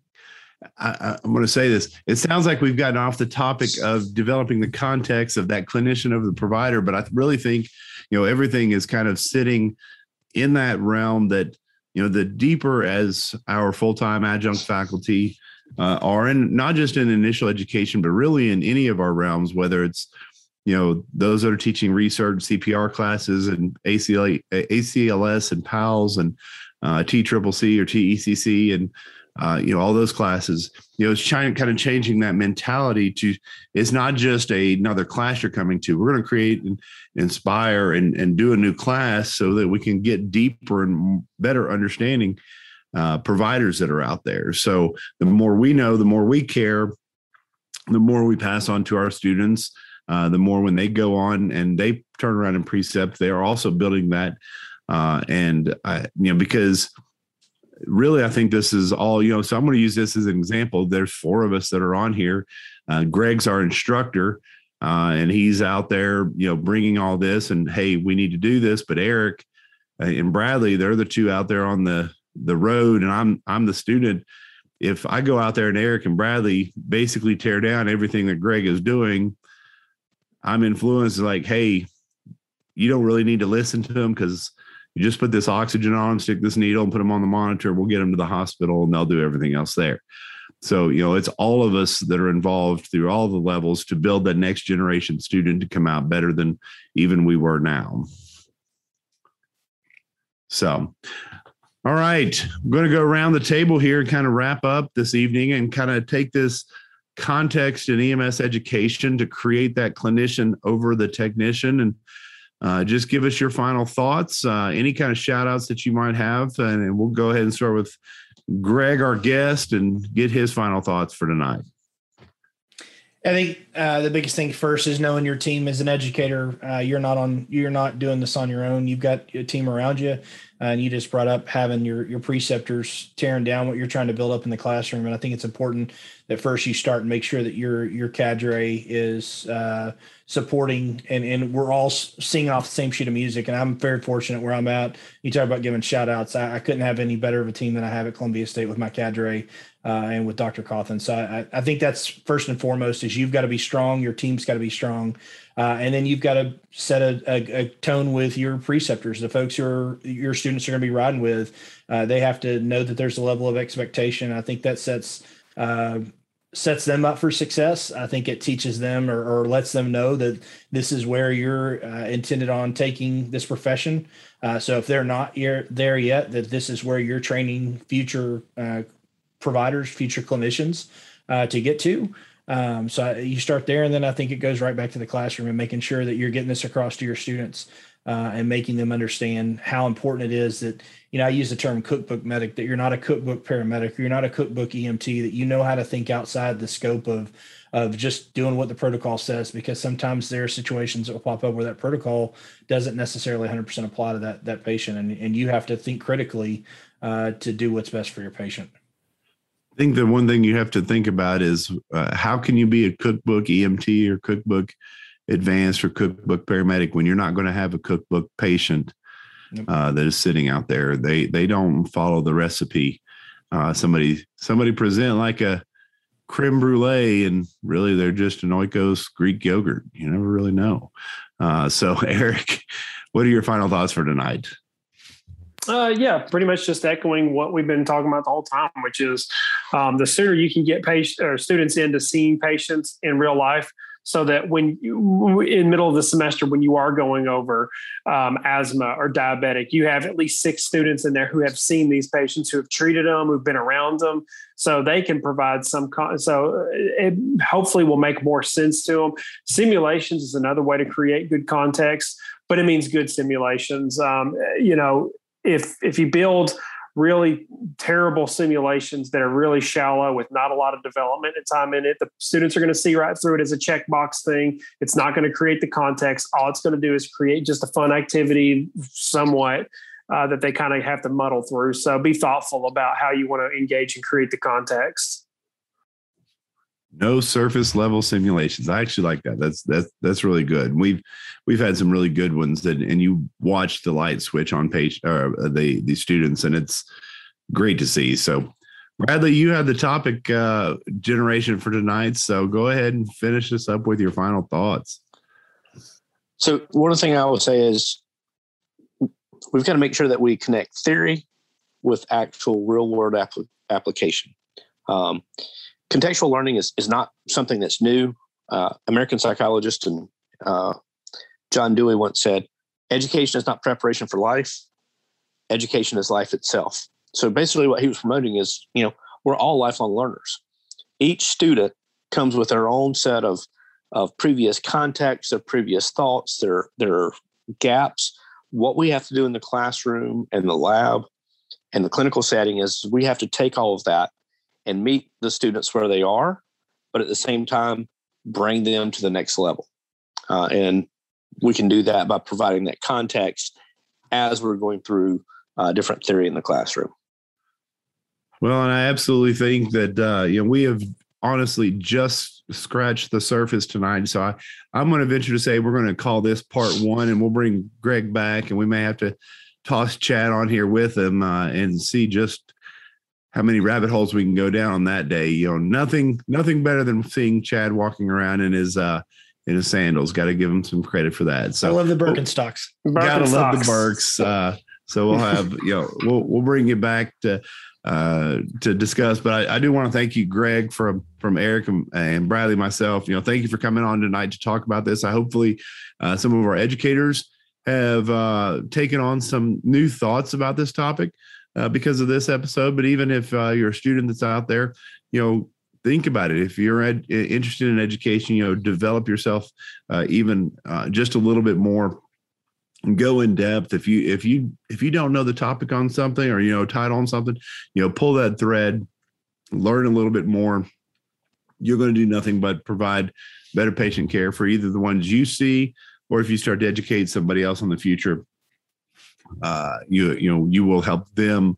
Speaker 3: I, am going to say this. It sounds like we've gotten off the topic of developing the context of that clinician of the provider, but I really think, you know, everything is kind of sitting in that realm that, you know, the deeper as our full time adjunct faculty uh, are in not just in initial education, but really in any of our realms, whether it's, you know, those that are teaching research, CPR classes and ACL, ACLS and PALS and uh, TCCC or TECC and, uh, you know, all those classes, you know, it's trying, kind of changing that mentality to it's not just a, another class you're coming to. We're going to create and inspire and, and do a new class so that we can get deeper and better understanding uh, providers that are out there. So the more we know, the more we care, the more we pass on to our students. Uh, the more when they go on and they turn around and precept, they are also building that. Uh, and I, you know, because really, I think this is all, you know, so I'm going to use this as an example. There's four of us that are on here. Uh, Greg's our instructor, uh, and he's out there, you know, bringing all this and, hey, we need to do this. But Eric uh, and Bradley, they're the two out there on the, the road, and I'm, I'm the student. If I go out there and Eric and Bradley basically tear down everything that Greg is doing, I'm influenced like, hey, you don't really need to listen to him because you just put this oxygen on, stick this needle, and put them on the monitor. We'll get them to the hospital, and they'll do everything else there. So, you know, it's all of us that are involved through all the levels to build that next generation student to come out better than even we were now. So, all right, I'm going to go around the table here and kind of wrap up this evening and kind of take this context in EMS education to create that clinician over the technician and uh, just give us your final thoughts, uh, any kind of shout outs that you might have, and, and, we'll go ahead and start with Greg, our guest, and get his final thoughts for tonight.
Speaker 6: I think uh, the biggest thing first is knowing your team as an educator. Uh, you're not on. You're not doing this on your own. You've got a team around you, and you just brought up having your your preceptors tearing down what you're trying to build up in the classroom. And I think it's important that first you start and make sure that your your cadre is uh, supporting and and we're all singing off the same sheet of music and i'm very fortunate where i'm at. You talk about giving shout outs I, I, couldn't have any better of a team than i have at columbia state with my cadre uh, and with dr cawthon. So I, I think that's first and foremost is you've got to be strong your team's got to be strong uh, and then you've got to set a, a, a, tone with your preceptors the folks are your students are going to be riding with. Uh, they have to know that there's a level of expectation. I think that sets uh, sets them up for success. I think it teaches them or, or lets them know that this is where you're uh, intended on taking this profession. Uh, so if they're not there yet, that this is where you're training future uh, providers, future clinicians uh, to get to. Um, so you start there, and then I think it goes right back to the classroom and making sure that you're getting this across to your students uh, and making them understand how important it is that you know, I use the term cookbook medic that you're not a cookbook paramedic, you're not a cookbook EMT, that you know how to think outside the scope of of just doing what the protocol says because sometimes there are situations that will pop up where that protocol doesn't necessarily 100% apply to that that patient and, and you have to think critically uh, to do what's best for your patient.
Speaker 3: I think the one thing you have to think about is uh, how can you be a cookbook emt or cookbook advanced or cookbook paramedic when you're not going to have a cookbook patient uh, that is sitting out there. They they don't follow the recipe. Uh, somebody somebody present like a creme brulee, and really they're just an oikos Greek yogurt. You never really know. Uh, so, Eric, what are your final thoughts for tonight?
Speaker 4: Uh, yeah, pretty much just echoing what we've been talking about the whole time, which is um, the sooner you can get patient or students into seeing patients in real life, so that when you, in middle of the semester when you are going over um, asthma or diabetic you have at least six students in there who have seen these patients who have treated them who've been around them. So they can provide some con- so it hopefully will make more sense to them simulations is another way to create good context but it means good simulations. Um, you know if if you build really terrible simulations that are really shallow with not a lot of development and time in it. The students are going to see right through it as a checkbox thing. It's not going to create the context. All it's going to do is create just a fun activity somewhat. Uh, that they kind of have to muddle through. So be thoughtful about how you want to engage and create the context.
Speaker 3: No surface level simulations. I actually like that. That's that's that's really good. We've we've had some really good ones that, and you watch the light switch on page or uh, the the students, and it's great to see. So, Bradley, you had the topic uh, generation for tonight. So go ahead and finish this up with your final thoughts.
Speaker 5: So one thing I will say is we've got to make sure that we connect theory with actual real world application. Um, contextual learning is, is not something that's new. Uh, American psychologist and uh, John Dewey once said, education is not preparation for life. Education is life itself. So basically what he was promoting is, you know, we're all lifelong learners. Each student comes with their own set of, of previous contexts, of previous thoughts, their, their gaps. What we have to do in the classroom and the lab and the clinical setting is we have to take all of that and meet the students where they are, but at the same time, bring them to the next level. Uh, and we can do that by providing that context as we're going through uh, different theory in the classroom.
Speaker 3: Well, and I absolutely think that uh, you know we have honestly just scratched the surface tonight. So I, I'm going to venture to say we're going to call this part one, and we'll bring Greg back, and we may have to toss Chad on here with him uh, and see just how many rabbit holes we can go down on that day. You know, nothing nothing better than seeing Chad walking around in his uh in his sandals. Got to give him some credit for that. So
Speaker 6: I love the Birkenstocks.
Speaker 3: Gotta love the Birks. Uh, so we'll have you know we'll we'll bring you back to uh to discuss. But I, I do want to thank you, Greg, from from Eric and, and, Bradley myself. You know, thank you for coming on tonight to talk about this. I hopefully uh, some of our educators have uh, taken on some new thoughts about this topic uh, because of this episode. But even if uh, you're a student that's out there, you know, think about it. If you're ed- interested in education, you know, develop yourself uh, even uh, just a little bit more. Go in depth. If you if you if you don't know the topic on something or you know title on something, you know, pull that thread, learn a little bit more. You're going to do nothing but provide better patient care for either the ones you see or if you start to educate somebody else in the future uh, you you know you will help them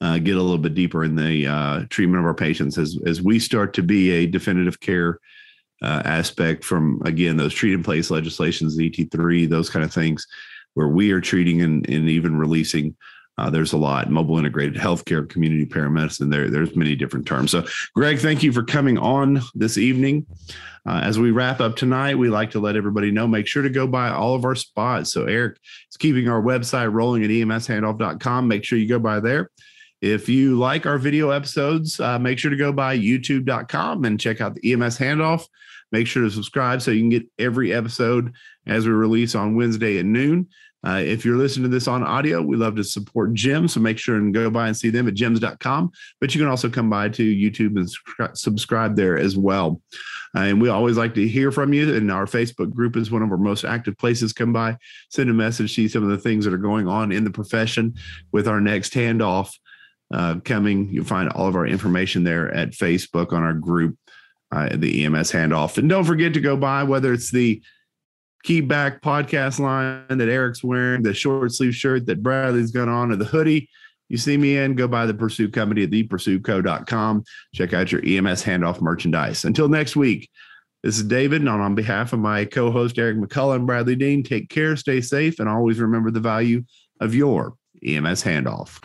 Speaker 3: uh, get a little bit deeper in the uh, treatment of our patients as as we start to be a definitive care uh, aspect from again those treat in place legislations, ET3, those kind of things, where we are treating and, and even releasing. Uh, there's a lot mobile integrated healthcare, community paramedicine. There, there's many different terms. So, Greg, thank you for coming on this evening. Uh, as we wrap up tonight, we like to let everybody know make sure to go by all of our spots. So, Eric is keeping our website rolling at emshandoff.com. Make sure you go by there. If you like our video episodes, uh, make sure to go by youtube.com and check out the EMS handoff. Make sure to subscribe so you can get every episode as we release on Wednesday at noon. Uh, if you're listening to this on audio, we love to support JEMS. So make sure and go by and see them at jems.com. But you can also come by to YouTube and subscribe there as well. Uh, and we always like to hear from you. And our Facebook group is one of our most active places. Come by, send a message, see some of the things that are going on in the profession with our next handoff uh, coming. You'll find all of our information there at Facebook on our group, uh, the EMS handoff. And don't forget to go by, whether it's the Keep Back podcast line that Eric's wearing, the short sleeve shirt that Bradley's got on, or the hoodie you see me in, go by the Pursuit Company at thepursuitco.com. Check out your EMS handoff merchandise. Until next week, this is David, and on behalf of my co host Eric McCullough and Bradley Dean, take care, stay safe, and always remember the value of your EMS handoff.